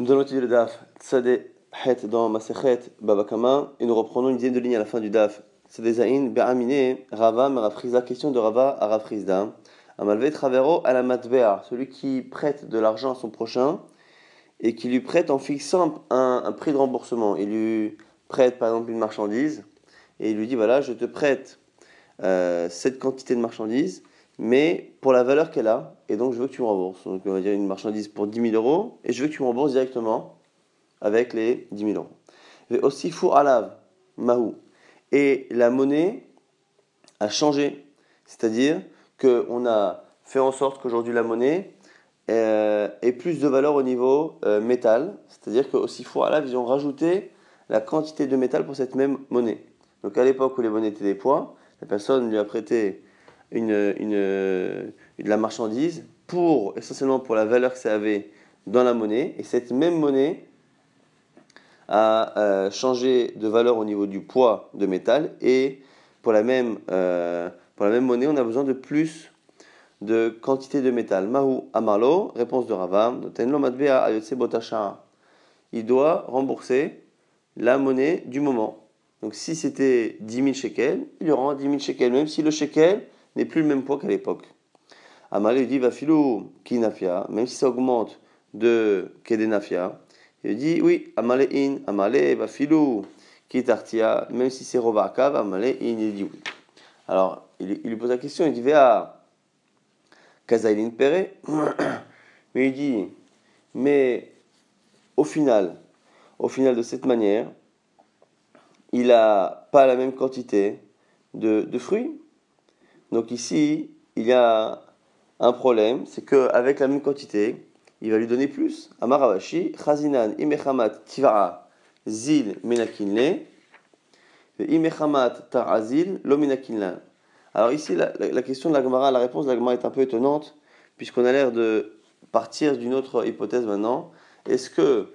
Nous allons étudier le DAF Het dans Masechet Babakama et nous reprenons une dizaine de lignes à la fin du DAF. Tzadeh Zain Be'amine Rava Merafrizda. Question de Rava à Rafrizda. Amalvet Travero à la Matbea. Celui qui prête de l'argent à son prochain et qui lui prête en fixant un, prix de remboursement. Il lui prête par exemple une marchandise et il lui dit voilà, je te prête euh, cette quantité de marchandises, mais pour la valeur qu'elle a, et donc je veux que tu me rembourses. Donc on va dire une marchandise pour 10 000 euros, et je veux que tu me rembourses directement avec les 10 000 euros. Mais aussi fou alav, mahou. Et la monnaie a changé, c'est-à-dire qu'on a fait en sorte qu'aujourd'hui la monnaie euh, ait plus de valeur au niveau euh, métal, c'est-à-dire qu'aussi fou alav, ils ont rajouté la quantité de métal pour cette même monnaie. Donc à l'époque où les monnaies étaient des poids, la personne lui a prêté une, de la marchandise pour, essentiellement pour la valeur que ça avait dans la monnaie, et cette même monnaie a euh, changé de valeur au niveau du poids de métal, et pour la même, euh, pour la même monnaie, on a besoin de plus de quantité de métal. Mahu Amarlo, réponse de Ravam, il doit rembourser la monnaie du moment. Donc si c'était 10 000 shekels, il y aura 10 000 shekels, même si le shekel n'est plus le même poids qu'à l'époque. Amalé dit Vafilou kinafia, même si ça augmente de kedenafia, il dit oui, Amalé in, Amalé Vafilou kitartia, même si c'est rovakav, Amalé in, il dit oui. Alors il, lui pose la question, il dit Vea kazailin pere, mais il dit mais au final, au final de cette manière, il n'a pas la même quantité de, de, fruits. Donc ici, il y a un problème, c'est qu'avec la même quantité, il va lui donner plus. Amaravashi, chazinan, imechamat, tivara, zil, menakinle, imechamat, tarazil, lo Alors ici, la, la, question de la Gemara, la réponse de la Gemara est un peu étonnante, puisqu'on a l'air de partir d'une autre hypothèse maintenant. Est-ce que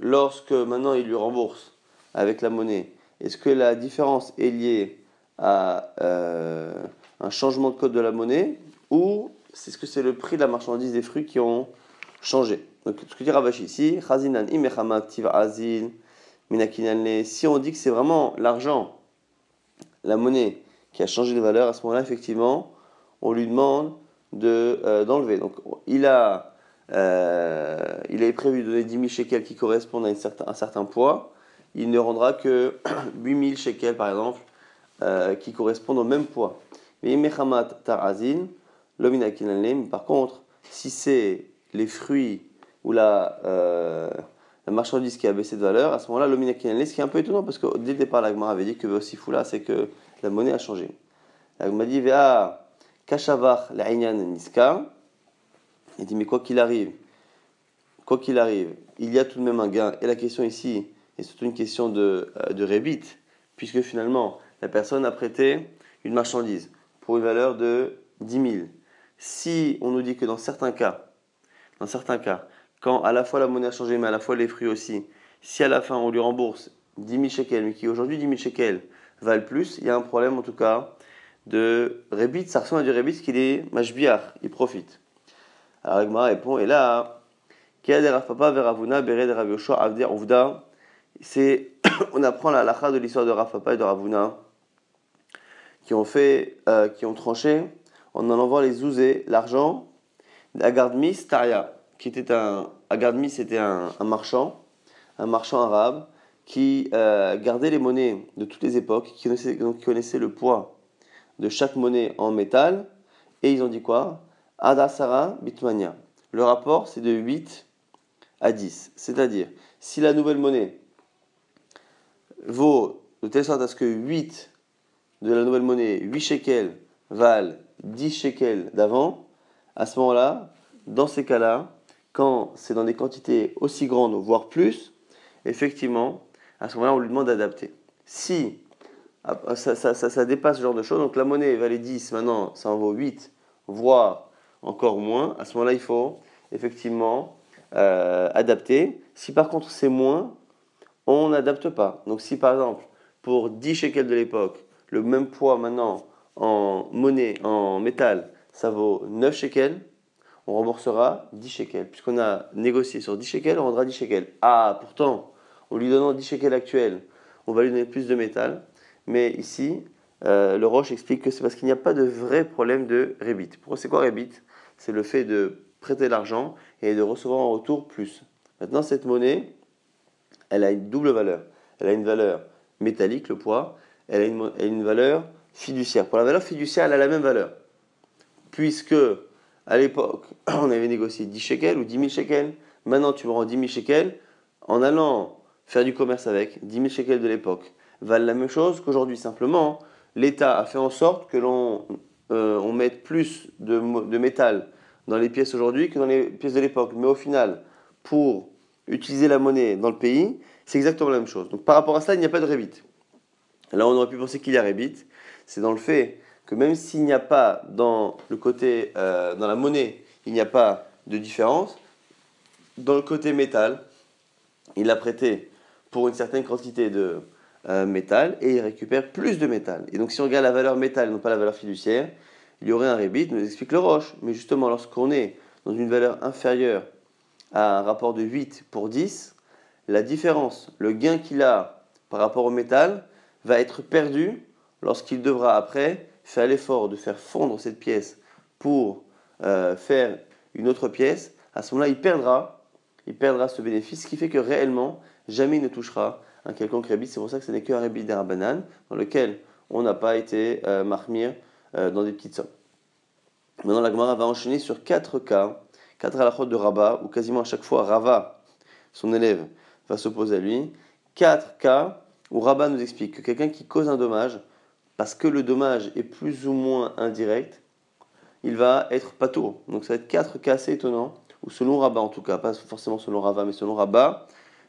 lorsque maintenant il lui rembourse avec la monnaie, est-ce que la différence est liée à euh, un changement de code de la monnaie ou est-ce que c'est le prix de la marchandise des fruits qui ont changé Donc, ce que dit Ravashi ici, si on dit que c'est vraiment l'argent, la monnaie qui a changé de valeur, à ce moment-là, effectivement, on lui demande de, euh, d'enlever. Donc, il a, euh, il avait prévu de donner 10 000 shekels qui correspondent à un certain poids il ne rendra que 8000 shekels par exemple, euh, qui correspondent au même poids. Par contre, si c'est les fruits ou la, euh, la, marchandise qui a baissé de valeur, à ce moment-là, ce qui est un peu étonnant parce que dès le départ, l'agma avait dit que aussi là, c'est que la monnaie a changé. L'agma dit Vea kashavar la niska. Il dit mais quoi qu'il arrive, quoi qu'il arrive, il y a tout de même un gain. Et la question ici, et c'est une question de, euh, de rébit, puisque finalement, la personne a prêté une marchandise pour une valeur de 10 000. Si on nous dit que dans certains cas, dans certains cas, quand à la fois la monnaie a changé, mais à la fois les fruits aussi, si à la fin on lui rembourse 10 000 shekels, mais qui aujourd'hui 10 000 shekels valent plus, il y a un problème en tout cas de rébit. Ça ressemble à du rébit qu'il est mashbiach, il profite. Alors Agma répond, et là, on apprend la halakha de l'histoire de Rafapa et de Ravuna qui ont fait, euh, qui ont tranché en allant voir les zouzés, l'argent d'Agardmis Taria, qui était un Agardmis c'était un, marchand, un marchand arabe qui euh, gardait les monnaies de toutes les époques, qui connaissait, qui connaissait le poids de chaque monnaie en métal, et ils ont dit quoi? Adasara Bitmania. Le rapport c'est de 8 à 10, c'est-à-dire si la nouvelle monnaie vaut de telle sorte à ce que 8 de la nouvelle monnaie, 8 shekels, valent 10 shekels d'avant, à ce moment-là, dans ces cas-là, quand c'est dans des quantités aussi grandes, voire plus, effectivement, à ce moment-là, on lui demande d'adapter. Si ah, ça, ça, dépasse ce genre de choses, donc la monnaie valait 10, maintenant ça en vaut 8, voire encore moins, à ce moment-là, il faut effectivement euh, adapter. Si par contre c'est moins, on n'adapte pas. Donc si par exemple, pour 10 shekels de l'époque, le même poids maintenant en monnaie, en métal, ça vaut 9 shekels, on remboursera 10 shekels. Puisqu'on a négocié sur 10 shekels, on rendra 10 shekels. Ah, pourtant, en lui donnant 10 shekels actuels, on va lui donner plus de métal. Mais ici, euh, le Roche explique que c'est parce qu'il n'y a pas de vrai problème de rébit. Pourquoi c'est quoi rébit C'est le fait de prêter l'argent et de recevoir en retour plus. Maintenant, cette monnaie, elle a une double valeur. Elle a une valeur métallique, le poids, elle a une, elle a une valeur fiduciaire. Pour la valeur fiduciaire, elle a la même valeur. Puisque, à l'époque, on avait négocié 10 shekels ou 10 000 shekels. Maintenant, tu me rends 10 000 shekels. En allant faire du commerce avec, 10 000 shekels de l'époque valent la même chose qu'aujourd'hui. Simplement, l'État a fait en sorte que l'on euh, mette plus de, de, métal dans les pièces aujourd'hui que dans les pièces de l'époque. Mais au final, pour utiliser la monnaie dans le pays, c'est exactement la même chose. Donc par rapport à cela, il n'y a pas de rébit. Là, on aurait pu penser qu'il y a rébit. C'est dans le fait que même s'il n'y a pas dans le côté, euh, dans la monnaie, il n'y a pas de différence, dans le côté métal, il a prêté pour une certaine quantité de euh, métal et il récupère plus de métal. Et donc si on regarde la valeur métal et non pas la valeur fiduciaire, il y aurait un rébit, nous explique le Roche. Mais justement, lorsqu'on est dans une valeur inférieure à un rapport de 8 pour 10, la différence, le gain qu'il a par rapport au métal, va être perdu lorsqu'il devra après faire l'effort de faire fondre cette pièce pour euh, faire une autre pièce. À ce moment-là, il perdra, il perdra ce bénéfice, ce qui fait que réellement, jamais il ne touchera un quelconque rébit. C'est pour ça que ce n'est qu'un rébit banane dans lequel on n'a pas été euh, marmire euh, dans des petites sommes. Maintenant, la Gemara va enchaîner sur quatre cas, quatre à de Rabat, où quasiment à chaque fois Rava, son élève, va s'opposer à lui. Quatre cas où Rabat nous explique que quelqu'un qui cause un dommage, parce que le dommage est plus ou moins indirect, il va être pato. Donc ça va être quatre cas assez étonnants, ou selon Rabat en tout cas, pas forcément selon Rava, mais selon Rabat,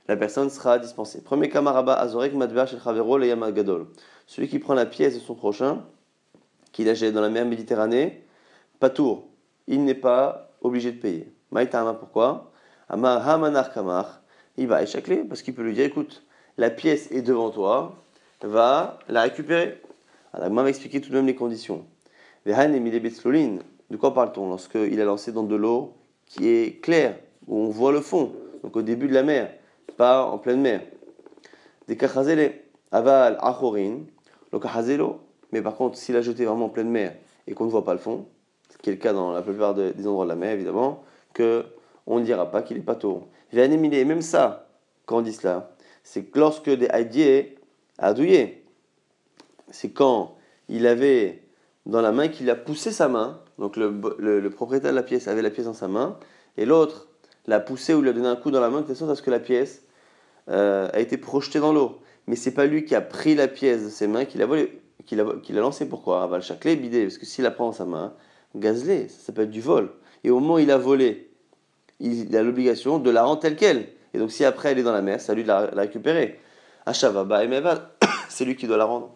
la personne sera dispensée. Premier cas Rabat, Azorek Madber Shel Chavero Gadol. Celui qui prend la pièce de son prochain, qui la jette dans la mer Méditerranée, patour. Il n'est pas obligé de payer. Maïtama, pourquoi? Amar Hamanar Kamar. Il va échacler parce qu'il peut lui dire écoute, la pièce est devant toi, va la récupérer. Alors, va expliquer tout de même les conditions. De quoi parle-t-on Lorsqu'il a lancé dans de l'eau qui est claire, où on voit le fond, donc au début de la mer, pas en pleine mer? Des aval achorin, mais par contre, s'il a jeté vraiment en pleine mer et qu'on ne voit pas le fond, ce qui est le cas dans la plupart des endroits de la mer, évidemment, que on ne dira pas qu'il est pas tôt. Et même ça, quand on dit cela, c'est que lorsque des haïdiers a douillé, c'est quand il avait dans la main qu'il a poussé sa main, donc le, propriétaire de la pièce avait la pièce dans sa main, et l'autre l'a poussé ou lui a donné un coup dans la main de telle sorte à ce que la pièce euh, a été projetée dans l'eau. Mais c'est pas lui qui a pris la pièce de ses mains qu'il a volé, qu'il a, qu'il a lancé. Pourquoi? Aval Chaclé, bidé, parce que s'il la prend dans sa main, gazelé, ça s'appelle du vol. Et au moment où il a volé, il a l'obligation de la rendre telle qu'elle. Et donc si après elle est dans la mer, c'est à lui de la, récupérer. Achavaba et c'est lui qui doit la rendre.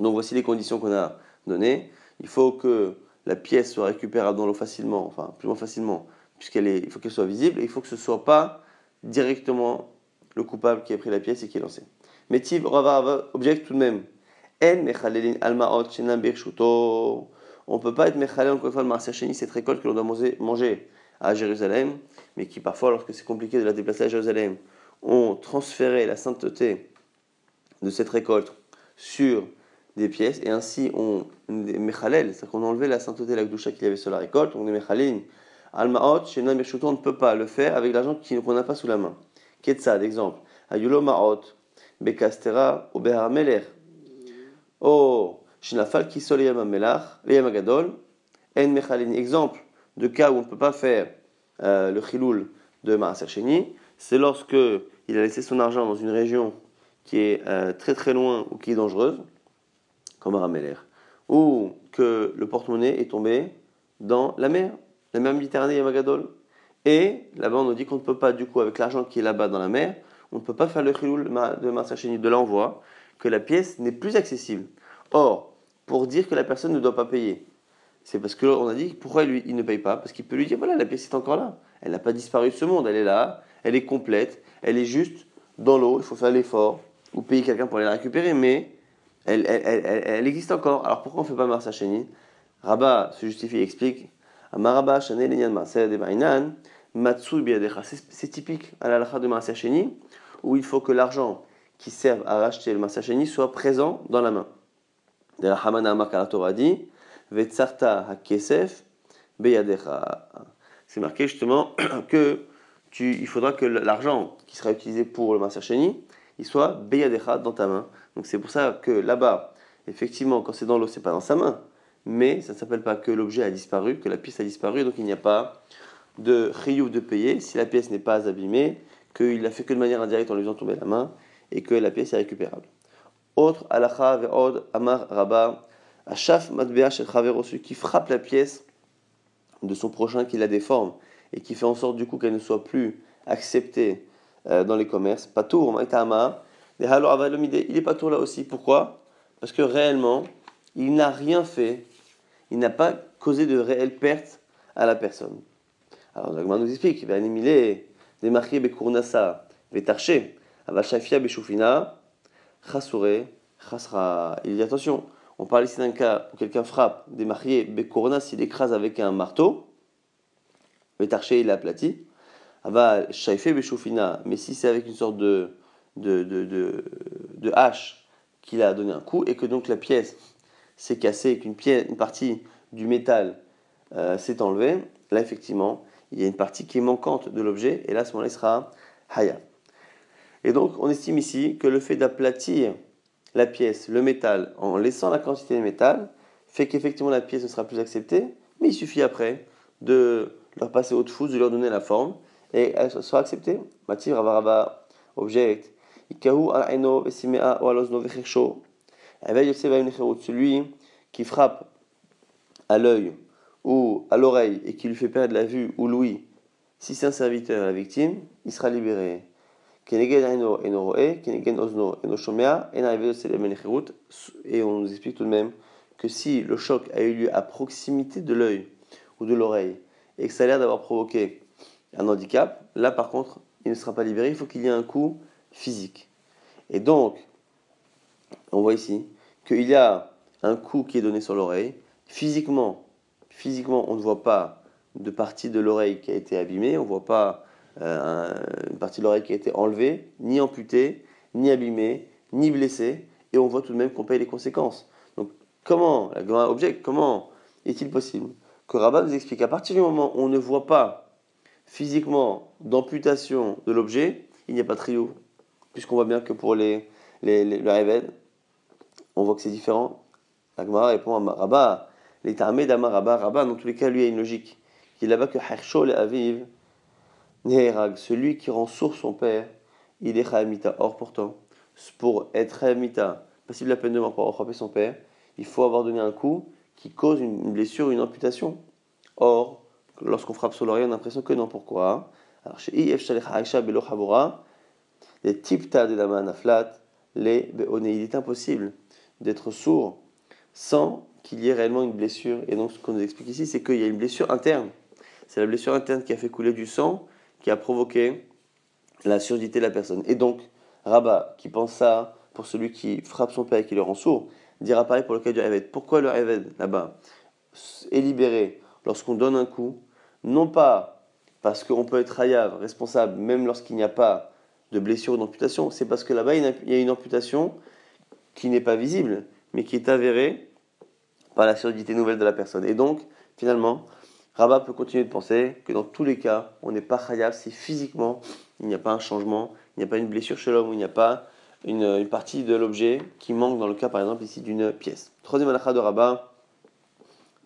Donc voici les conditions qu'on a données. Il faut que la pièce soit récupérable dans l'eau facilement, enfin plus ou moins facilement, puisqu'elle est, il faut qu'elle soit visible, et il faut que ce ne soit pas directement le coupable qui a pris la pièce et qui est lancé. Mais Tiv Rava objecte tout de même. En mechalelin almaot On ne peut pas être mechalel encore une fois le cette récolte que l'on doit manger à Jérusalem, mais qui parfois, lorsque c'est compliqué de la déplacer à Jérusalem, ont transféré la sainteté de cette récolte sur des pièces, et ainsi on mechalel, c'est-à-dire qu'on a enlevé la sainteté, la gdoucha qu'il y avait sur la récolte, on est mechalin. Almaot, chez on ne peut pas le faire avec l'argent qu'on n'a pas sous la main. Ketsad, exemple. Ayulo maot, bekastera, ou. Oh, shinafal kisol yamamelach, yamagadol, en. Exemple de cas où on ne peut pas faire euh, le chiloul de Maaser Sheni, c'est lorsque il a laissé son argent dans une région qui est euh, très très loin ou qui est dangereuse, comme Rameler, ou que le porte-monnaie est tombé dans la mer, la mer Méditerranée Yamagadol. Et là-bas, on nous dit qu'on ne peut pas, du coup, avec l'argent qui est là-bas dans la mer, on ne peut pas faire le chiloul de Maaser Sheni, de l'envoi, que la pièce n'est plus accessible. Or, pour dire que la personne ne doit pas payer, c'est parce qu'on a dit pourquoi lui, il ne paye pas? Parce qu'il peut lui dire voilà, la pièce est encore là. Elle n'a pas disparu de ce monde, elle est là, elle est complète, elle est juste dans l'eau, il faut faire l'effort, ou payer quelqu'un pour aller la récupérer, mais elle, elle, elle, elle existe encore. Alors pourquoi on ne fait pas Marsa Chéni Rabat se justifie et explique. C'est typique à la lacha de Marcel où il faut que l'argent qui serve à racheter le Marcel soit présent dans la main. De la Hamana Torah dit, HaKesef, Beyadecha. C'est marqué justement que tu, il faudra que l'argent qui sera utilisé pour le Marcel il soit Beyadecha dans ta main. Donc c'est pour ça que là-bas, effectivement, quand c'est dans l'eau, c'est pas dans sa main mais ça ne s'appelle pas que l'objet a disparu, que la pièce a disparu, donc il n'y a pas de riyou de payer si la pièce n'est pas abîmée, qu'il l'a fait que de manière indirecte en lui faisant tomber la main, et que la pièce est récupérable. Autre alacha ve'od amar rabba, celui qui frappe la pièce de son prochain, qui la déforme, et qui fait en sorte du coup qu'elle ne soit plus acceptée euh, dans les commerces. Patour, maïtama, il est patour là aussi. Pourquoi? Parce que réellement, il n'a rien fait il n'a pas causé de réelles pertes à la personne. Alors, Zagman nous explique, il animer démarqué Bekournasa, Vetarché, Chasra. Il dit attention, on parle ici d'un cas où quelqu'un frappe, démarqué Bekournas, il écrase avec un marteau, Vetarché, il aplati. Aval Shaife Beshufina, mais si c'est avec une sorte de, de, de, de, hache qu'il a donné un coup et que donc la pièce s'est cassé et qu'une une partie du métal euh, s'est enlevée, là effectivement, il y a une partie qui est manquante de l'objet, et là ce moment-là, il sera haya. Et donc, on estime ici que le fait d'aplatir la pièce, le métal, en laissant la quantité de métal, fait qu'effectivement la pièce ne sera plus acceptée, mais il suffit après de leur passer au fousse, de leur donner la forme, et elle sera acceptée. Matir Ravaraba, object, Vesimea, Vechersho, celui qui frappe à l'œil ou à l'oreille et qui lui fait perdre la vue ou l'ouïe, si c'est un serviteur la victime, il sera libéré. Et on nous explique tout de même que si le choc a eu lieu à proximité de l'œil ou de l'oreille et que ça a l'air d'avoir provoqué un handicap, là par contre, il ne sera pas libéré, il faut qu'il y ait un coup physique. Et donc, on voit ici qu'il y a un coup qui est donné sur l'oreille. Physiquement, physiquement, on ne voit pas de partie de l'oreille qui a été abîmée, on ne voit pas euh, une partie de l'oreille qui a été enlevée, ni amputée, ni abîmée, ni blessée, et on voit tout de même qu'on paye les conséquences. Donc, comment, la grande objet, comment est-il possible que Rabat nous explique à partir du moment où on ne voit pas physiquement d'amputation de l'objet, il n'y a pas de trio, puisqu'on voit bien que pour les, les, le on voit que c'est différent. La Gemara répond à Rabba, les d'Amar Rabba, Rabba, dans tous les cas, lui a une logique. Il dit là-bas que Hershol et Aviv, Neherag, celui qui rend sourd son père, il est Chaamita. Or, pourtant, pour être Chaamita, passible la peine de mort pour avoir frappé son père, il faut avoir donné un coup qui cause une blessure, une amputation. Or, lorsqu'on frappe sur l'oreille, on a l'impression que non. Pourquoi? Alors, chez les les Il est impossible d'être sourd sans qu'il y ait réellement une blessure. Et donc, ce qu'on nous explique ici, c'est qu'il y a une blessure interne. C'est la blessure interne qui a fait couler du sang, qui a provoqué la surdité de la personne. Et donc, Rabat, qui pense ça pour celui qui frappe son père et qui le rend sourd, dira pareil pour le cas du Réved. Pourquoi le Réved, là-bas, est libéré lorsqu'on donne un coup? Non pas parce qu'on peut être hayav, responsable, même lorsqu'il n'y a pas de blessure ou d'amputation, c'est parce que là-bas, il y a une amputation qui n'est pas visible, mais qui est avérée par la surdité nouvelle de la personne. Et donc, finalement, Rabat peut continuer de penser que dans tous les cas, on n'est pas chayav si physiquement il n'y a pas un changement, il n'y a pas une blessure chez l'homme, il n'y a pas une, partie de l'objet qui manque dans le cas, par exemple, ici d'une pièce. Troisième halakha de Rabat,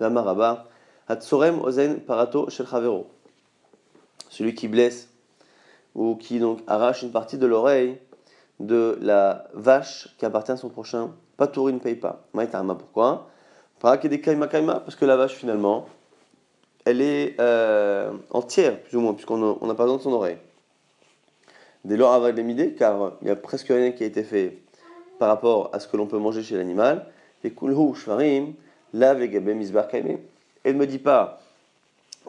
Lama Rabat, Hatsorem Ozen Parato Shel Celui qui blesse ou qui donc arrache une partie de l'oreille de la vache qui appartient à son prochain. Patouri ne paye pas. Maïtama, pourquoi? Parce que la vache, finalement, elle est euh, entière, plus ou moins, puisqu'on n'a pas besoin de son oreille. Dès lors, avec les midés, car il n'y a presque rien qui a été fait par rapport à ce que l'on peut manger chez l'animal. Et ne me dit pas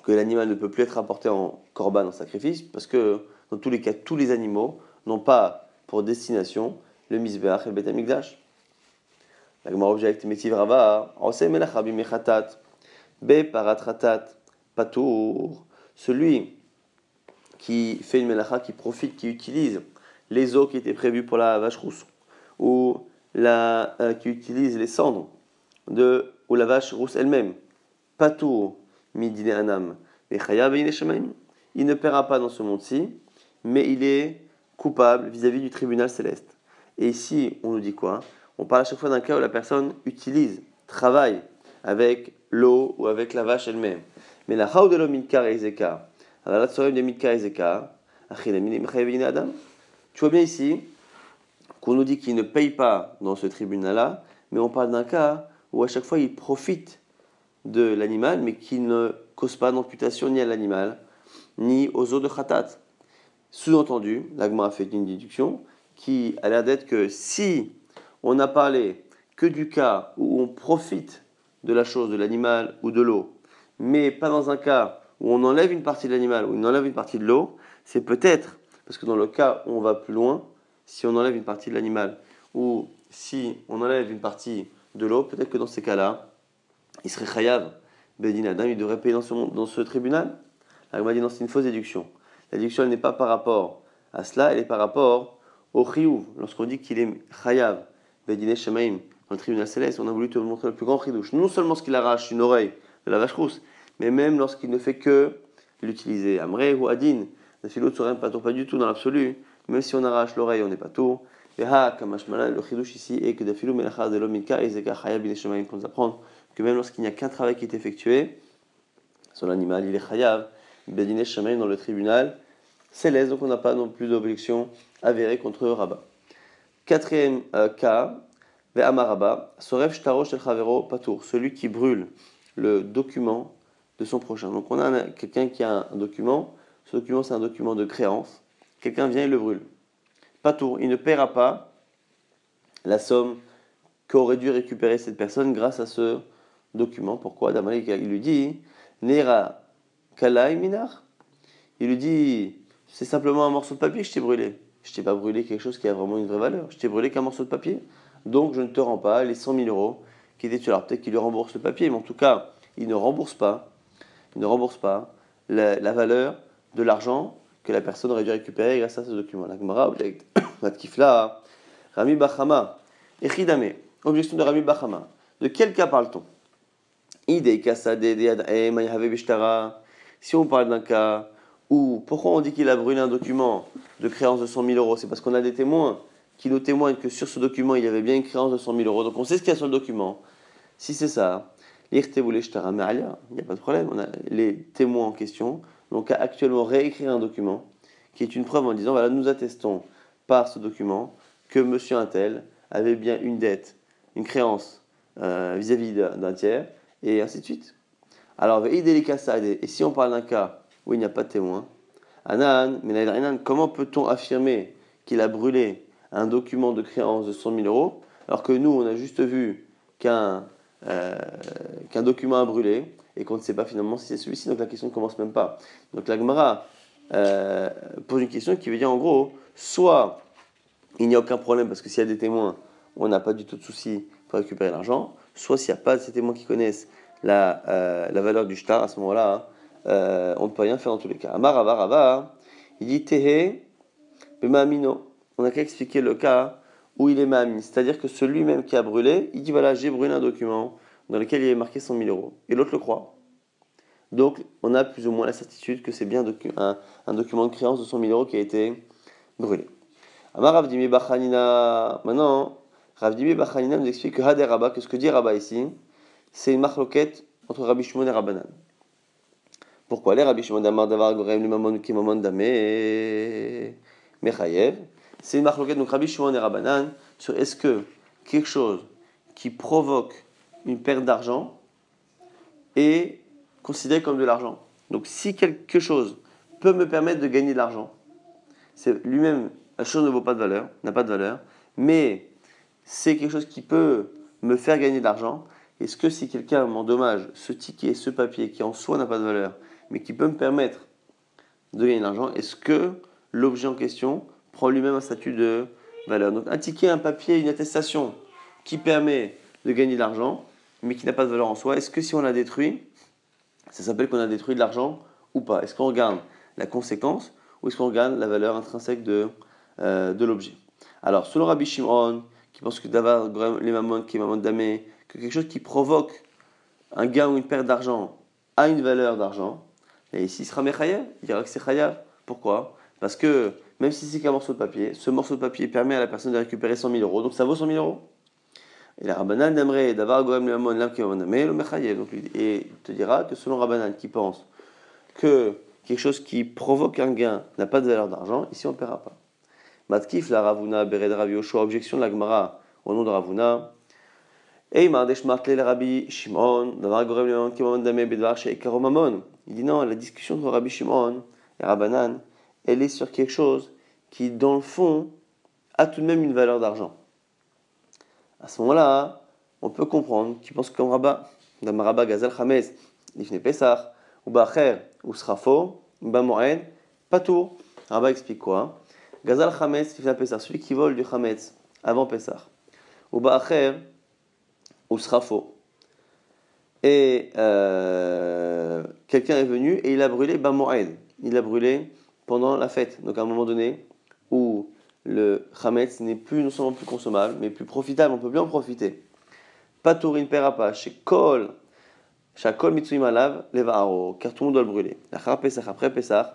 que l'animal ne peut plus être apporté en corban, en sacrifice, parce que dans tous les cas, tous les animaux n'ont pas pour destination le Mizbeach et le Bet Amikdash. La Mechatat, Be Patour, celui qui fait une melacha, qui profite, qui utilise les eaux qui étaient prévues pour la vache rousse, ou la, euh, qui utilise les cendres de, ou la vache rousse elle-même, Patour, midine anam, et il ne paiera pas dans ce monde-ci, mais il est coupable vis-à-vis du tribunal céleste. Et ici, on nous dit quoi? On parle à chaque fois d'un cas où la personne utilise, travaille avec l'eau ou avec la vache elle-même. Mais la de l'homme ezeka, la de ezeka, tu vois bien ici qu'on nous dit qu'il ne paye pas dans ce tribunal-là, mais on parle d'un cas où à chaque fois il profite de l'animal, mais qui ne cause pas d'amputation ni à l'animal, ni aux eaux de khatat. Sous-entendu, l'agma a fait une déduction qui a l'air d'être que si on n'a parlé que du cas où on profite de la chose, de l'animal ou de l'eau, mais pas dans un cas où on enlève une partie de l'animal ou on enlève une partie de l'eau, c'est peut-être, parce que dans le cas où on va plus loin, si on enlève une partie de l'animal ou si on enlève une partie de l'eau, peut-être que dans ces cas-là, il serait chayav, Bedin Adam, il devrait payer dans ce, dans ce tribunal. La dit non, c'est une fausse déduction. La déduction, elle n'est pas par rapport à cela, elle est par rapport au chiyuv. Lorsqu'on dit qu'il est chayav, Bedin Shemaim, dans le tribunal céleste, on a voulu te montrer le plus grand chidouche. Non seulement ce qu'il arrache une oreille de la vache rousse, mais même lorsqu'il ne fait que l'utiliser. Amre ou Adin, la philo ne pas pas du tout dans l'absolu. Même si on arrache l'oreille, on n'est pas tout. Et ha, le chidouche ici est que philo melacha de l'omika et zeka bin shemaim pour nous apprendre que même lorsqu'il n'y a qu'un travail qui est effectué, sur l'animal, il est chayav, bedine shemaim dans le tribunal céleste, donc on n'a pas non plus d'objection avérée contre Rabat. Quatrième euh, cas, Ve'amaraba, Sorev Shtaro Shel Chavero celui qui brûle le document son prochain. Donc on a quelqu'un qui a un document, ce document c'est un document de créance, quelqu'un vient et le brûle. Patour, il ne paiera pas la somme qu'aurait dû récupérer cette personne grâce à ce document. Pourquoi? Damalik, il lui dit Nera Kalai Minar. Il lui dit C'est simplement un morceau de papier que je t'ai brûlé. Je t'ai pas brûlé quelque chose qui a vraiment une vraie valeur. Je t'ai brûlé qu'un morceau de papier donc je ne te rends pas les 100 000 euros qui étaient sur Peut-être qu'il lui rembourse le papier, mais en tout cas, il ne rembourse pas, ne rembourse pas la, valeur de l'argent que la personne aurait dû récupérer grâce à ce document. La Gemara objecte, Rami Bachama, Echidame, objection de Rami Bachama. De quel cas parle-t-on? Si on parle d'un cas où, pourquoi on dit qu'il a brûlé un document de créance de 100 000 euros? C'est parce qu'on a des témoins qui nous témoigne que sur ce document, il y avait bien une créance de 100 000 euros. Donc on sait ce qu'il y a sur le document. Si c'est ça, il n'y a pas de problème. On a les témoins en question. Donc actuellement réécrire un document qui est une preuve en disant voilà, nous attestons par ce document que monsieur Intel avait bien une dette, une créance euh, vis-à-vis d'un tiers, et ainsi de suite. Alors, et si on parle d'un cas où il n'y a pas de témoin, Anan, comment peut-on affirmer qu'il a brûlé un document de créance de 100 000 euros, alors que nous, on a juste vu qu'un euh, qu'un document a brûlé et qu'on ne sait pas finalement si c'est celui-ci, donc la question ne commence même pas. Donc la Gemara euh, pose une question qui veut dire en gros, soit il n'y a aucun problème parce que s'il y a des témoins, on n'a pas du tout de souci pour récupérer l'argent, soit s'il n'y a pas de ces témoins qui connaissent la, euh, la valeur du shtar, à ce moment-là, on ne peut rien faire dans tous les cas. Amar Rava, il dit Tehe, Bemamino on n'a qu'à expliquer le cas où il est mamie. C'est-à-dire que celui même qui a brûlé, il dit voilà, j'ai brûlé un document dans lequel il est marqué 100 000 euros. Et l'autre le croit. Donc, on a plus ou moins la certitude que c'est bien un, document de créance de 100 000 euros qui a été brûlé. Amar Ravdimi Bachanina. Maintenant, Ravdimi Bachanina nous explique que Hader Rabba, que ce que dit Rabba ici, c'est une marloquette entre Rabbi Shimon et Rabbanan. Pourquoi les Rabbi Shimon Damar Davar Gorem Limamon Kimamon Dame Mechayev c'est une marque donc Rabbi Shimon et Rabbanan sur est-ce que quelque chose qui provoque une perte d'argent est considéré comme de l'argent? Donc si quelque chose peut me permettre de gagner de l'argent, c'est lui-même la chose ne vaut pas de valeur, n'a pas de valeur, mais c'est quelque chose qui peut me faire gagner de l'argent. Est-ce que si quelqu'un m'endommage ce ticket, ce papier qui en soi n'a pas de valeur, mais qui peut me permettre de gagner de l'argent, est-ce que l'objet en question prend lui-même un statut de valeur. Donc un ticket, un papier, une attestation qui permet de gagner de l'argent, mais qui n'a pas de valeur en soi, est-ce que si on la détruit, ça s'appelle qu'on a détruit de l'argent ou pas? Est-ce qu'on regarde la conséquence ou est-ce qu'on regarde la valeur intrinsèque de, euh, de l'objet? Alors, selon Rabbi Shimon, qui pense que d'avoir les mamons, qui est mamon damé, que quelque chose qui provoque un gain ou une perte d'argent a une valeur d'argent, et ici il sera mechayev, il dira que c'est chayav. Pourquoi? Parce que même si c'est qu'un morceau de papier, ce morceau de papier permet à la personne de récupérer 100 000 euros, donc ça vaut 100 000 euros. Et la Rabbanan aimerait d'avoir Goem le Mechayev. Donc, et il te dira que selon Rabbanan qui pense que quelque chose qui provoque un gain n'a pas de valeur d'argent, ici on ne paiera pas. Matkif, la Ravuna, Bered Ravi objection de la Gemara au nom de Ravuna. Il dit non, la discussion de Rabbi Shimon et Rabbanan, elle est sur quelque chose qui, dans le fond, a tout de même une valeur d'argent. À ce moment-là, on peut comprendre qu'il pense comme Rabat, dans Rabat Gazal Chametz, Lifne Pesach, ou Bacher, ou Srafo, ou Bamoen, Patour. Rabat explique quoi Gazal Chametz, Lifne Pesach, celui qui vole du Chametz avant Pesach, ou Bacher, ou Srafo. Et euh, quelqu'un est venu et il a brûlé Bamoen. Il a brûlé pendant la fête. Donc à un moment donné, le chametz n'est plus non seulement plus consommable, mais plus profitable, on peut bien en profiter. Patourine perapa, chez Kol, Shakol Mitsuyim Alav, Levaro, car tout le monde doit le brûler. Achar Pesach, après Pesach,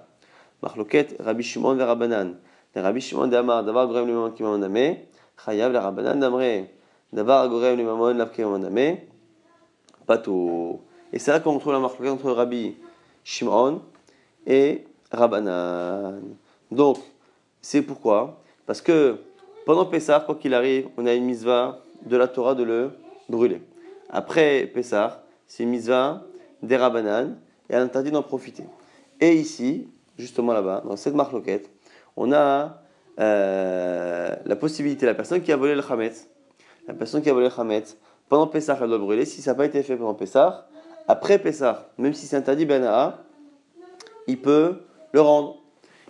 Machloket, Rabbi Shimon ve Rabbanan. Rabbi Shimon de Amar, Davar Gorem Limamon Kimamon Dame, Chayav le Rabbanan Damre, Davar Gorem Limamon Lav Kimamon Dame, Pato. Et c'est là qu'on trouve la Machloket entre Rabbi Shimon et Rabbanan. Donc, c'est pourquoi Parce que pendant Pessah, quoi qu'il arrive, on a une misva de la Torah de le brûler. Après Pessah, c'est une misva des Rabbanan et elle interdit d'en profiter. Et ici, justement là-bas, dans cette marque loquette, on a euh, la possibilité, la personne qui a volé le Hametz, la personne qui a volé le Hametz, pendant Pessah, elle doit brûler. Si ça n'a pas été fait pendant Pessah, après Pessah, même si c'est interdit Benaa, il peut le rendre.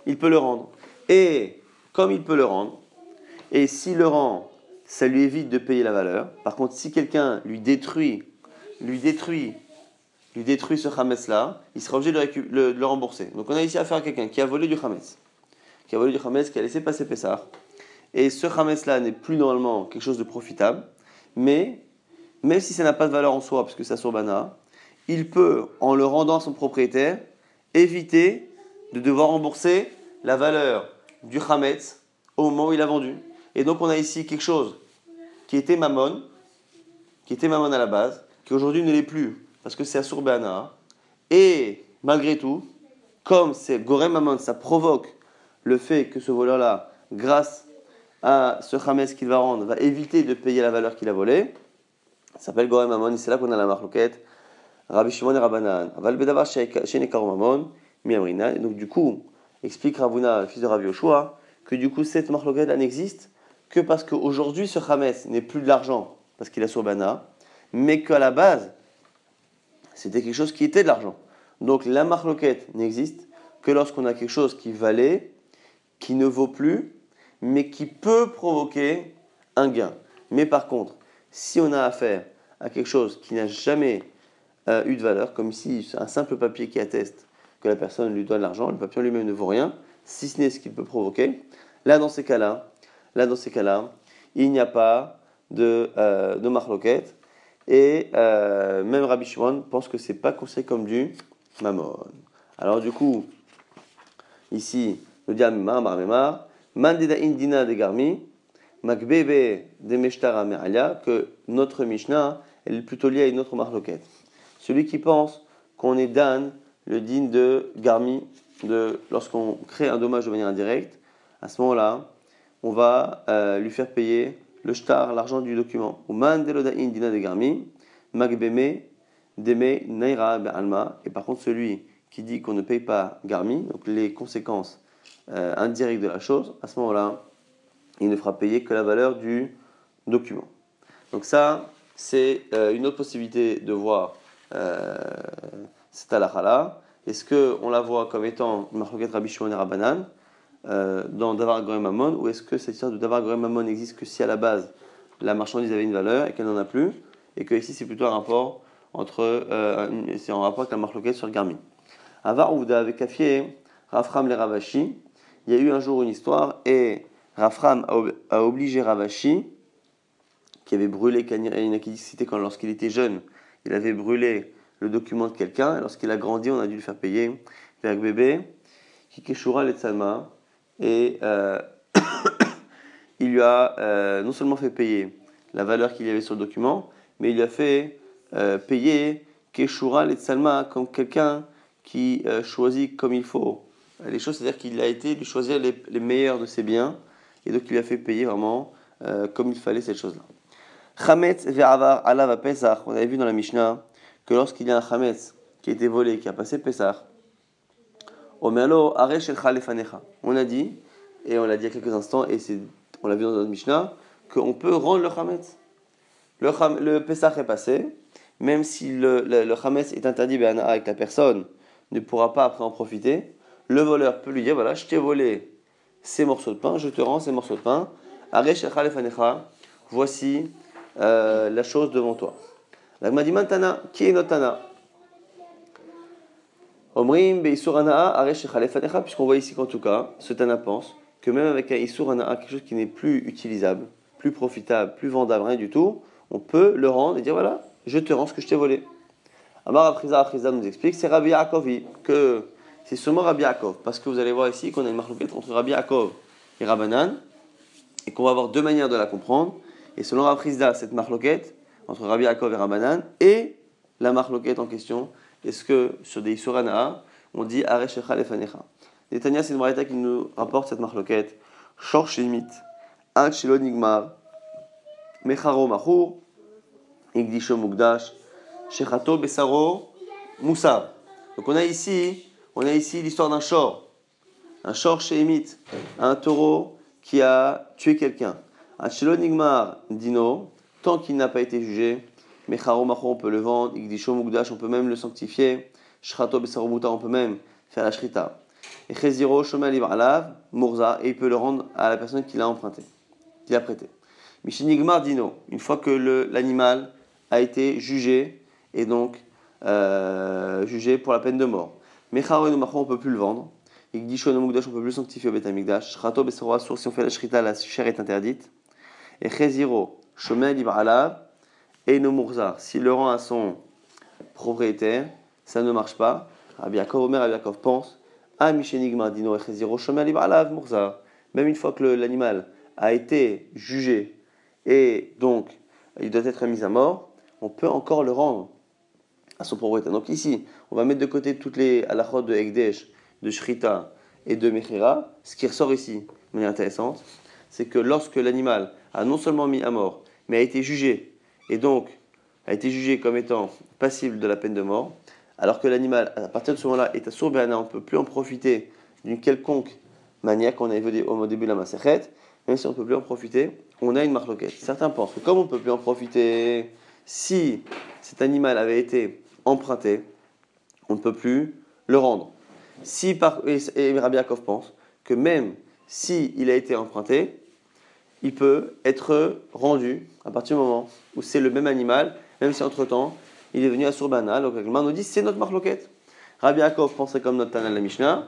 Il peut le rendre. Et comme il peut le rendre, et s'il le rend, ça lui évite de payer la valeur. Par contre, si quelqu'un lui détruit, lui détruit, lui détruit ce Hametz là, il sera obligé de le, rembourser. Donc on a ici affaire à quelqu'un qui a volé du Hametz, qui a volé du Hametz, qui a laissé passer Pessah. Et ce Hametz là n'est plus normalement quelque chose de profitable, mais même si ça n'a pas de valeur en soi, puisque ça bana, il peut, en le rendant à son propriétaire, éviter de devoir rembourser la valeur du Hametz au moment où il a vendu. Et donc on a ici quelque chose qui était Mammon, qui était Mammon à la base, qui aujourd'hui ne l'est plus, parce que c'est Assurbana. Et malgré tout, comme c'est Gorem Mammon, ça provoque le fait que ce voleur-là, grâce à ce Hametz qu'il va rendre, va éviter de payer la valeur qu'il a volée. Ça s'appelle Gorem Mammon, et c'est là qu'on a la marloquette. Rabbi Shimon et Rabbanan. Donc du coup, explique Ravuna, fils de Rav Yoshua, que du coup cette marloquette n'existe que parce qu'aujourd'hui ce Hametz n'est plus de l'argent, parce qu'il a sur Bana, mais qu'à la base, c'était quelque chose qui était de l'argent. Donc la marloquette n'existe que lorsqu'on a quelque chose qui valait, qui ne vaut plus, mais qui peut provoquer un gain. Mais par contre, si on a affaire à quelque chose qui n'a jamais euh, eu de valeur, comme ici un simple papier qui atteste que la personne lui doit de l'argent, le papier lui-même ne vaut rien, si ce n'est ce qu'il peut provoquer. Là, dans ces cas-là, là, dans ces cas-là, il n'y a pas de, euh, de marloquette. Et euh, même Rabbi Shimon pense que c'est pas conseillé comme du mamon. Alors du coup, ici, le Mandida Indina de Garmi, Makbebe de Meshtara Me'alia, que notre Mishnah elle est plutôt liée à une autre marloquette. Celui qui pense qu'on est Dan le digne de Garmi, de, lorsqu'on crée un dommage de manière indirecte, à ce moment-là, on va euh, lui faire payer le shtar, l'argent du document. De Garmi, magbeme deme naira alma. Et par contre, celui qui dit qu'on ne paye pas Garmi, donc les conséquences euh, indirectes de la chose, à ce moment-là, il ne fera payer que la valeur du document. Donc ça, c'est euh, une autre possibilité de voir cette halakha est-ce qu'on la voit comme étant Mahloket Rabbi Shimon et Rabbanan euh, dans Davar Gorem Mammon ou est-ce que cette histoire de Davar Gorem Mammon n'existe que si à la base la marchandise avait une valeur et qu'elle n'en a plus et que ici c'est plutôt un rapport entre, euh, c'est en rapport avec la marloquette sur Garmin. Avar Ouda avec Kafié, Rafram les Ravashi, il y a eu un jour une histoire et Rafram a obligé Ravashi, qui avait brûlé, quand lorsqu'il était jeune, il avait brûlé le document de quelqu'un, lorsqu'il a grandi, on a dû le faire payer. Avec bébé, Kikeshura Letsalma, et euh, il lui a euh, non seulement fait payer la valeur qu'il y avait sur le document, mais il lui a fait euh, payer Keshura Letsalma comme quelqu'un qui choisit comme il faut les choses, c'est-à-dire qu'il a été lui choisir les, les, meilleurs de ses biens, et donc il lui a fait payer vraiment comme il fallait cette chose-là. Chametz ve'avar alav Pesach, on avait vu dans la Mishnah que lorsqu'il y a un chametz qui a été volé, qui a passé Pesach, on a dit, et on l'a dit il y a quelques instants, et on l'a vu dans notre Mishnah, qu'on peut rendre le Hametz. Le, le Pesach est passé, même si le, le, est interdit ben, avec la personne ne pourra pas après en profiter, le voleur peut lui dire voilà, je t'ai volé ces morceaux de pain, je te rends ces morceaux de pain. Voici euh, la chose devant toi. La dit Tana, qui est notre Tana Omrim puisqu'on voit ici qu'en tout cas, ce Tana pense que même avec un Isur quelque chose qui n'est plus utilisable, plus profitable, plus vendable, rien du tout, on peut le rendre et dire voilà, je te rends ce que je t'ai volé. Amar Afriza Afriza nous explique, c'est Rabbi Yaakovi, que c'est seulement Rabbi Yaakov, parce que vous allez voir ici qu'on a une marque entre Rabbi Yaakov et Rabbanan, et qu'on va avoir deux manières de la comprendre. Et selon Afriza, cette marloquette entre Rabbi Yaakov et Rabbanan, et la marloquette en question, est-ce que sur des Isurana, on dit Areshecha lefanecha? Netanya, c'est une marita qui nous rapporte cette marloquette. Shor shemit, Ak nigmar, Mecharo machur, Igdisho mugdash, Shechato besaro, Moussa. Donc on a ici, on a ici l'histoire d'un shor. Un shor shemit, un taureau qui a tué quelqu'un. Nigmar, dino, tant qu'il n'a pas été jugé, Mecharo on peut le vendre. Igdisho Mugdash, on peut même le sanctifier. Shrato on peut même faire la Shrita. Et Cheziro Shomal Alav, Murza, et il peut le rendre à la personne qui l'a emprunté, qui l'a prêté. Mishinigmar Dino, une fois que l'animal a été jugé, et donc euh, jugé pour la peine de mort. Mecharo et on ne peut plus le vendre. Igdisho Mugdash, on peut plus le sanctifier au Betamigdash. Shrato Besarobuta, si on fait la Shrita, la chair est interdite. Et Cheziro Shomal Alav, et no Mourzar, s'il le rend à son propriétaire, ça ne marche pas. Rabbi Yaakov Omer, Rabbi pense, ah, Mishenigma Dino Alav Mourzar. Même une fois que l'animal a été jugé et donc il doit être mis à mort, on peut encore le rendre à son propriétaire. Donc ici, on va mettre de côté toutes les halachot de Ekdesh, de Shrita et de Mechira. Ce qui ressort ici, de manière intéressante, c'est que lorsque l'animal a non seulement mis à mort, mais a été jugé et donc a été jugé comme étant passible de la peine de mort, alors que l'animal, à partir de ce moment-là, est à Sourbana, on ne peut plus en profiter d'une quelconque manière qu'on a vu au début de la Masechet, même si on ne peut plus en profiter, on a une marloquette. Certains pensent que comme on ne peut plus en profiter, si cet animal avait été emprunté, on ne peut plus le rendre. Si par, et, Rabbi Yaakov pense que même s'il il a été emprunté, il peut être rendu à partir du moment où c'est le même animal, même si entre-temps, il est venu à Surbana. Donc, Agman nous dit c'est notre marloquette. Rabbi Yaakov penserait comme notre Tanal la Mishnah,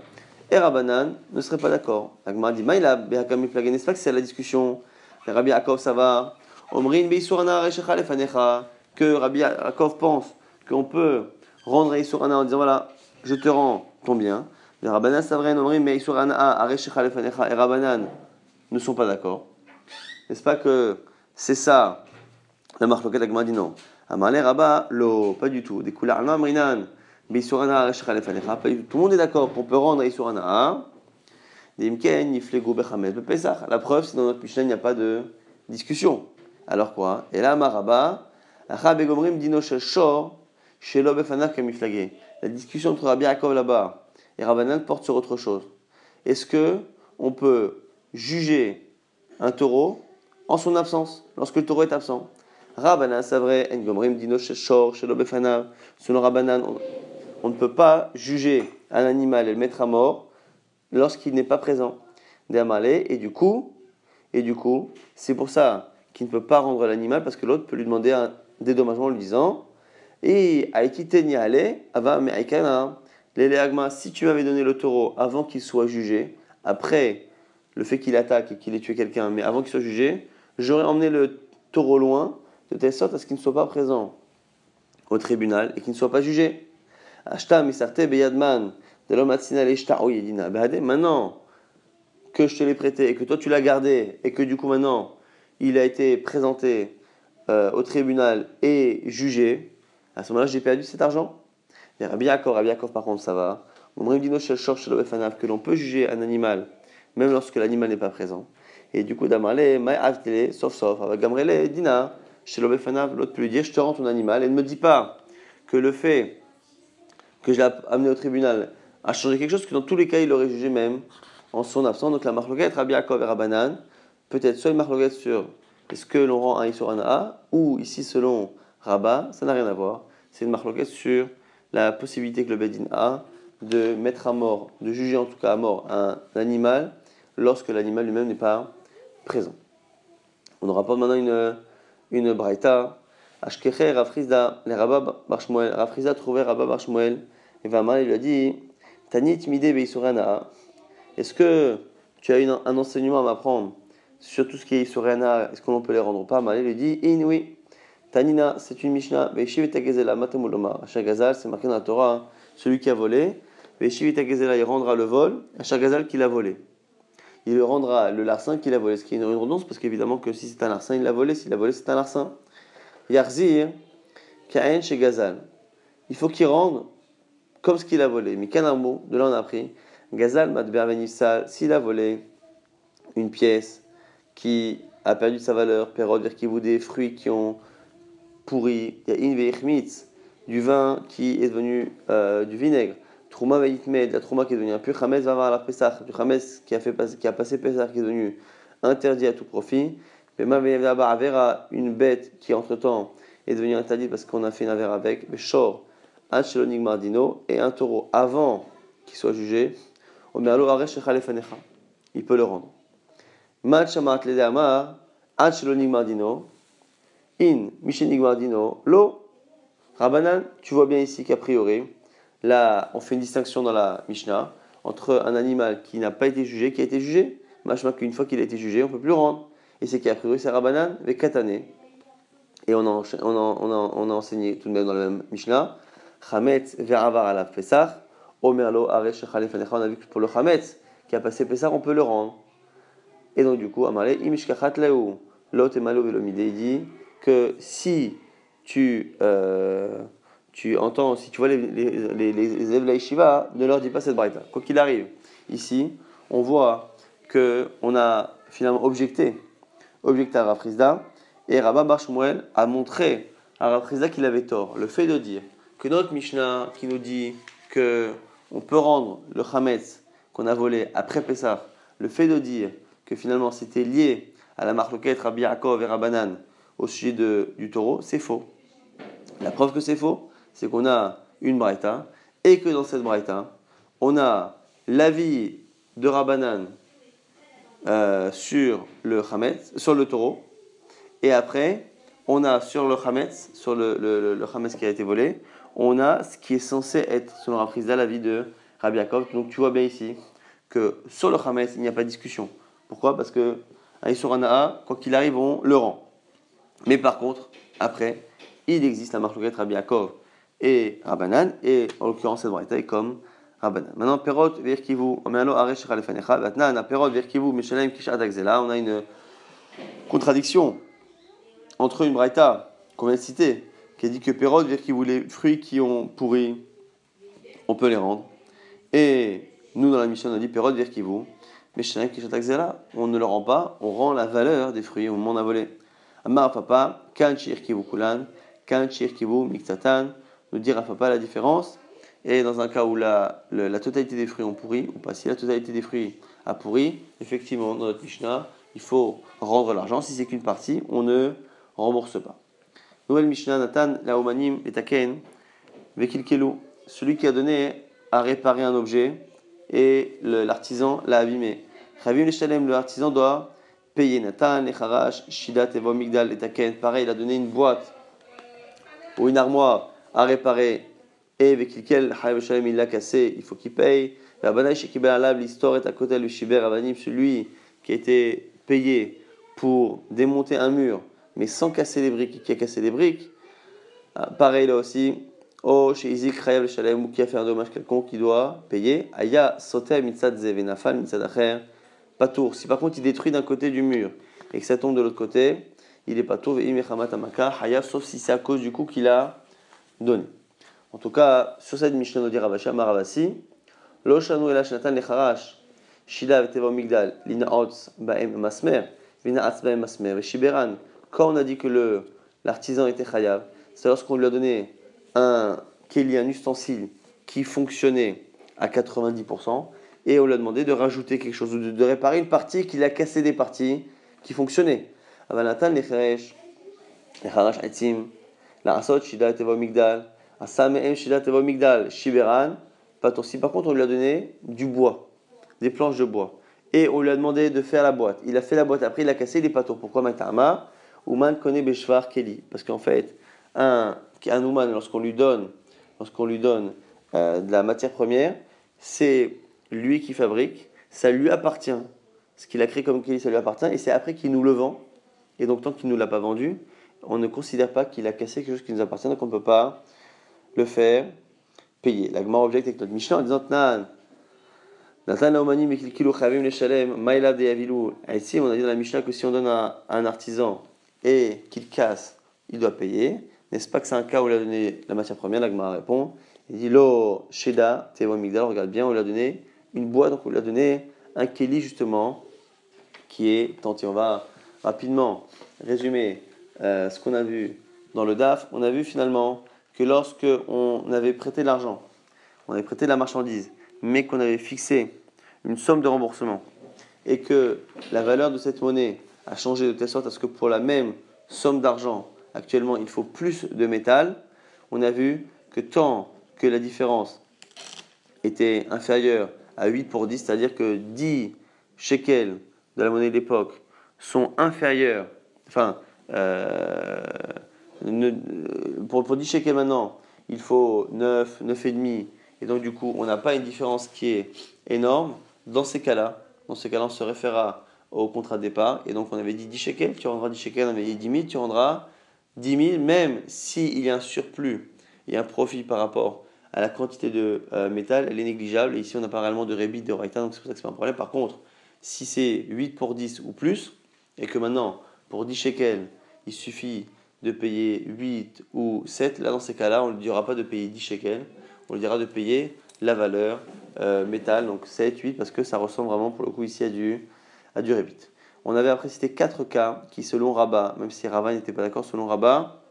et Rabbanan ne serait pas d'accord. Agman dit il a n'est-ce pas que c'est la discussion Rabbi Yaakov, ça va. Omrin que Rabbi Yaakov pense qu'on peut rendre Isurana en disant voilà, je te rends ton bien. Les Rabbanan, c'est vrai, Omrin Beisurana et Rabbanan ne sont pas d'accord. N'est-ce pas que c'est ça la marque Agma dit non. Amalé Rabba, lo, pas du tout. Des couleurs amrinan, Bisurana, Tout le monde est d'accord qu'on peut rendre Isurana. Dimken, Niflego, Bechamet, Pesach. La preuve, c'est dans notre Mishnah, il n'y a pas de discussion. Alors quoi? Et là, Maraba, Rabegomrim, Dino, Shor, Shelo, Befanak, Kamiflagé. La discussion entre Rabbi Yaakov là-bas et Rabbanan porte sur autre chose. Est-ce que on peut juger un taureau en son absence, lorsque le taureau est absent. Rabbanan, c'est vrai, dino shor, Selon Rabbanan, on ne peut pas juger un animal et le mettre à mort lorsqu'il n'est pas présent. Et du coup, et du coup, c'est pour ça qu'il ne peut pas rendre l'animal parce que l'autre peut lui demander un dédommagement en lui disant Et Agma, si tu m'avais donné le taureau avant qu'il soit jugé, après le fait qu'il attaque et qu'il ait tué quelqu'un, mais avant qu'il soit jugé, j'aurais emmené le taureau loin, de telle sorte à ce qu'il ne soit pas présent au tribunal et qu'il ne soit pas jugé. Maintenant que je te l'ai prêté et que toi tu l'as gardé et que du coup maintenant il a été présenté euh, au tribunal et jugé, à ce moment-là j'ai perdu cet argent. Et Rabbi Yaakov, par contre ça va. Que l'on peut juger un animal même lorsque l'animal n'est pas présent. Et du coup, Damarle, sauf sauf, avec Gamrele, Dina, chez l'autre peut lui dire Je te rends ton animal et ne me dis pas que le fait que je l'ai amené au tribunal a changé quelque chose, que dans tous les cas, il aurait jugé même en son absence. Donc la marloquette, Rabbi Yaakov et Rabbanan, peut-être soit une marloquette sur est-ce que l'on rend un A, ou ici selon Rabba, ça n'a rien à voir. C'est une marloquette sur la possibilité que le Bedin a de mettre à mort, de juger en tout cas à mort un animal lorsque l'animal lui-même n'est pas présent. On nous rapporte maintenant une, une braïta. Ashkecher Rafrizda, les Rabba Barshmuel. Rafrizda trouvait Rabba Barshmuel et Vamal lui a dit Tani timide beisurana. Est-ce que tu as une, un enseignement à m'apprendre sur tout ce qui est isurana Est-ce qu'on peut les rendre ou pas? Mal lui dit In oui. Tanina, c'est une Mishnah. Beishiv et Gazela matamuloma. Gazal, c'est marqué dans la Torah, celui qui a volé. Beishiv et Gazela, il rendra le vol Gazal qui l'a volé il le rendra le larcin qu'il a volé. Ce qui est une redondance, parce qu'évidemment que si c'est un larcin, il l'a volé. S'il l'a volé, c'est un larcin. Yarzir, Kaen chez Gazal. Il faut qu'il rende comme ce qu'il a volé. Mais mot, de là on a appris. Gazal Madber s'il a volé une pièce qui a perdu sa valeur, pérode, des fruits qui ont pourri, il y a du vin qui est devenu euh, du vinaigre. Trouma Veitmed, la Trouma qui est devenue impure, Hametz va avoir la Pesach, du Hametz qui a, fait, qui a passé Pesach qui est devenu interdit à tout profit. Pema Avera, une bête qui entre-temps est devenue interdite parce qu'on a fait une avera avec. Shor, Anchelonig Mardino, et un taureau avant qu'il soit jugé. Omerlo Aresh Il peut le rendre. Matchamat Ledeamar, Anchelonig Mardino, In, Michenig Mardino, Lo, Rabanan, tu vois bien ici qu'a priori, Là, on fait une distinction dans la Mishnah entre un animal qui n'a pas été jugé, qui a été jugé. Machma qu'une fois qu'il a été jugé, on ne peut plus le rendre. Et c'est a priori, c'est Rabbanan avec Katané. Et on a, on, a, on, a, enseigné tout de même dans la même Mishnah. Chametz ve'avar ala Pesach. Omerlo aresh On a vu que pour le Chametz qui a passé Pesach, on peut le rendre. Et donc, du coup, Amalé, imishkachat leu. Lot emalo velomide. Il dit que si tu. Euh, tu entends, si tu vois les, les, les, élèves de la ne leur dis pas cette braïta. Quoi qu'il arrive, ici, on voit qu'on a finalement objecté, objecté à Rafrizda, et Rabba Barshmuel a montré à Rafrizda qu'il avait tort. Le fait de dire que notre Mishnah qui nous dit que on peut rendre le Hametz qu'on a volé après Pessah, le fait de dire que finalement c'était lié à la marloquette Rabbi Yaakov et Rabbanan au sujet de, du taureau, c'est faux. La preuve que c'est faux, c'est qu'on a une braïta et que dans cette braïta, on a l'avis de Rabbanan euh, sur le Hametz, sur le taureau, et après, on a sur le Hametz, sur le, le, qui a été volé, on a ce qui est censé être, selon la l'avis de Rabbi Yaakov. Donc tu vois bien ici que sur le Hametz, il n'y a pas de discussion. Pourquoi? Parce que sur un A, quoi qu'il arrive, on le rend. Mais par contre, après, il existe la marque Rabbi Yaakov et Rabbanan, et en l'occurrence cette braïta est comme Rabbanan. Maintenant, Perot virkivu, Omealo Aresh Chalefenecha, Vatnan, Perot virkivu, Mishalem Kishat Akzela, on a une contradiction entre une braïta qu'on vient de citer, qui a dit que Perot virkivu, les fruits qui ont pourri, on peut les rendre, et nous dans la mission on a dit Perot virkivu, Mishalem Kishat Akzela, on ne le rend pas, on rend la valeur des fruits au moment d'un volé. Amar Papa, Kan Shirkivu Kulan, Kan Shirkivu Miktatan, nous dire à papa la différence. Et dans un cas où la, la, totalité des fruits ont pourri, ou pas, si la totalité des fruits a pourri, effectivement, dans notre Mishnah, il faut rendre l'argent. Si c'est qu'une partie, on ne rembourse pas. Nouvelle Mishnah, Nathan, la Omanim, et Taken, Vekilkelu, celui qui a donné a réparé un objet et l'artisan l'a abîmé. Ravim Leshalem, le artisan doit payer. Nathan, Lecharash, Shidat, Evo, Migdal, et pareil, il a donné une boîte ou une armoire à réparer et avec lequel il l'a cassé, il faut qu'il paye. L'histoire est à côté du Shiber Avanim, celui qui a été payé pour démonter un mur, mais sans casser les briques, qui a cassé les briques? Ah, pareil là aussi, Oh, chez Izik Shalem, ou qui a fait un dommage quelconque, qui doit payer. Aya Sotem Mitzad Zevenafal Mitzad Acher, Patour. Si par contre il détruit d'un côté du mur et que ça tombe de l'autre côté, il est Patour, Ve'imechamat Amaka, sauf si c'est à cause du coup qu'il a donné. En tout cas, sur cette Mishnah, nous dit Ravasha, Maravasi, Lo Shanu Ela Shnatan Lecharash, Shila Veteva Migdal, Lina Otz Baem Masmer, Vina Atz Baem Masmer, Shiberan. Quand on a dit que l'artisan était Chayav, c'est lorsqu'on lui a donné un keli, un ustensile qui fonctionnait à 90%, et on lui a demandé de rajouter quelque chose, ou de, réparer une partie qu'il a cassé des parties qui fonctionnaient. Avanatan lecheresh, lecharash etzim, asot shida tevo migdal, asameem shida tevo migdal, shiberan, Si par contre on lui a donné du bois, des planches de bois, et on lui a demandé de faire la boîte, il a fait la boîte, après il a cassé les patours. Pourquoi matama Ou man connaît beshvar keli. Parce qu'en fait, un un ouman, lorsqu'on lui donne, lorsqu'on lui donne euh, de la matière première, c'est lui qui fabrique, ça lui appartient. Ce qu'il a créé comme Kelly, ça lui appartient, et c'est après qu'il nous le vend. Et donc, tant qu'il ne nous l'a pas vendu, on ne considère pas qu'il a cassé quelque chose qui nous appartient, donc on ne peut pas le faire payer. La Gemara objecte avec notre Mishnah en disant Nan, Ici, on a dit dans la Mishnah que si on donne à un artisan et qu'il casse, il doit payer. N'est-ce pas que c'est un cas où il a donné la matière première La Gemara répond. Il dit Lo Sheda Tevo Migdal, regarde bien, on lui a donné une boîte, donc on lui a donné un Keli justement qui est tenté. On va rapidement résumer euh, ce qu'on a vu dans le DAF. On a vu finalement que lorsque on avait prêté l'argent, on avait prêté la marchandise, mais qu'on avait fixé une somme de remboursement et que la valeur de cette monnaie a changé de telle sorte à ce que pour la même somme d'argent, actuellement il faut plus de métal, on a vu que tant que la différence était inférieure à 8 pour 10, c'est-à-dire que 10 shekels de la monnaie de l'époque sont inférieurs, enfin, euh, pour, pour 10 shekels maintenant, il faut 9, 9,5, et donc du coup on n'a pas une différence qui est énorme, dans ces cas-là, dans ces cas-là on se référera au contrat de départ, et donc on avait dit 10 shekels, tu rendras 10 shekels, on avait dit 10 000, tu rendras 10 000, même s'il y a un surplus et un profit par rapport à la quantité de euh, métal, elle est négligeable. Et ici, on n'a pas réellement de rébit de Raita, donc c'est pour ça que c'est pas un problème. Par contre, si c'est 8 pour 10 ou plus, et que maintenant, pour 10 shekels, il suffit de payer 8 ou 7, là, dans ces cas-là, on ne lui dira pas de payer 10 shekels, on lui dira de payer la valeur euh, métal, donc 7, 8, parce que ça ressemble vraiment, pour le coup, ici à du, à du. On avait après cité quatre cas qui, selon Rabat, même si Rabat n'était pas d'accord, selon Rabat,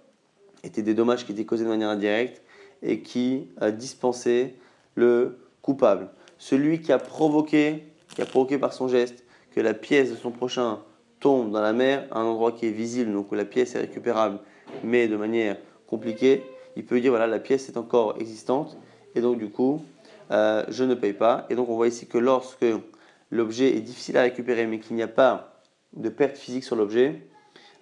étaient des dommages qui étaient causés de manière indirecte et qui a dispensé le coupable. Celui qui a provoqué, qui a provoqué par son geste que la pièce de son prochain tombe dans la mer à un endroit qui est visible, donc où la pièce est récupérable, mais de manière compliquée, il peut dire voilà la pièce est encore existante et donc du coup euh, je ne paye pas. Et donc on voit ici que lorsque l'objet est difficile à récupérer mais qu'il n'y a pas de perte physique sur l'objet,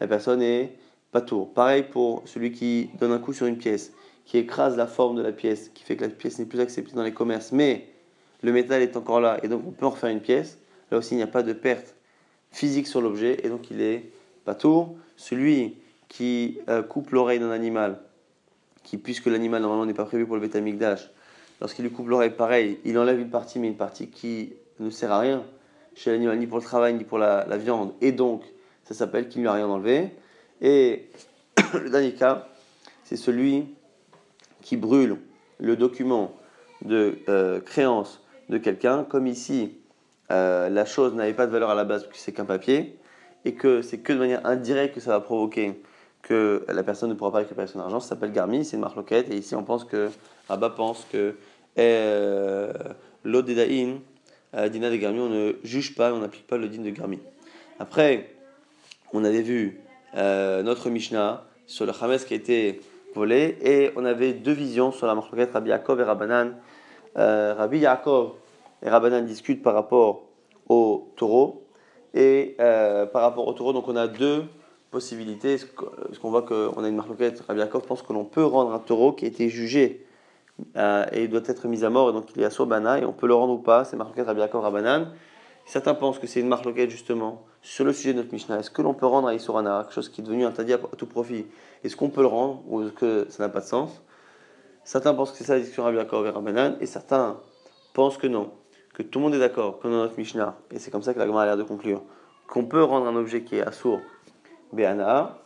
la personne est pas tour. Pareil pour celui qui donne un coup sur une pièce, qui écrase la forme de la pièce, qui fait que la pièce n'est plus acceptée dans les commerces, mais le métal est encore là et donc on peut en refaire une pièce. Là aussi, il n'y a pas de perte physique sur l'objet et donc il est pas tour. Celui qui euh, coupe l'oreille d'un animal, qui puisque l'animal normalement n'est pas prévu pour le bétamigdash, lorsqu'il lui coupe l'oreille, pareil, il enlève une partie, mais une partie qui ne sert à rien chez l'animal, ni pour le travail, ni pour la, viande, et donc ça s'appelle qu'il ne lui a rien enlevé. Et le dernier cas, c'est celui qui brûle le document de euh, créance de quelqu'un, comme ici euh, la chose n'avait pas de valeur à la base puisque c'est qu'un papier, et que c'est que de manière indirecte que ça va provoquer que la personne ne pourra pas récupérer son argent, ça s'appelle Garmi, c'est une marque loquette, et ici on pense que, Abba pense que euh, l'Odedaïn, Dina de Garmi, on ne juge pas, on n'applique pas le din de Garmi. Après, on avait vu euh, notre Mishnah sur le Hamas qui a été volé et on avait deux visions sur la marquette Rabbi Yaakov et Rabbanan. Euh, Rabbi Yaakov et Rabbanan discutent par rapport au taureau et euh, par rapport au taureau, donc on a deux possibilité, est-ce qu'on voit qu'on a une marloquette, Rabbi Yaakov pense que l'on peut rendre un taureau qui a été jugé euh, et doit être mis à mort, et donc il est à Sobana, et on peut le rendre ou pas, c'est marloquette Rabbi Yaakov Rabanan. Certains pensent que c'est une marloquette justement sur le sujet de notre Mishnah. Est-ce que l'on peut rendre à Isorana quelque chose qui est devenu un tadia à tout profit? Est-ce qu'on peut le rendre ou est-ce que ça n'a pas de sens? Certains pensent que c'est ça la discussion Rabbi Yaakov et Rabanan, et certains pensent que non, que tout le monde est d'accord, comme dans notre Mishnah, et c'est comme ça que la Gemara a l'air de conclure, qu'on peut rendre un objet qui est assourd Béana.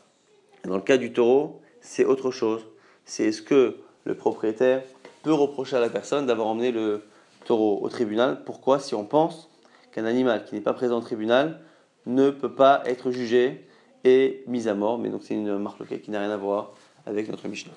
Dans le cas du taureau, c'est autre chose. C'est est-ce que le propriétaire peut reprocher à la personne d'avoir emmené le taureau au tribunal Pourquoi? Si on pense qu'un animal qui n'est pas présent au tribunal ne peut pas être jugé et mis à mort. Mais donc c'est une marque qui n'a rien à voir avec notre Mishnah.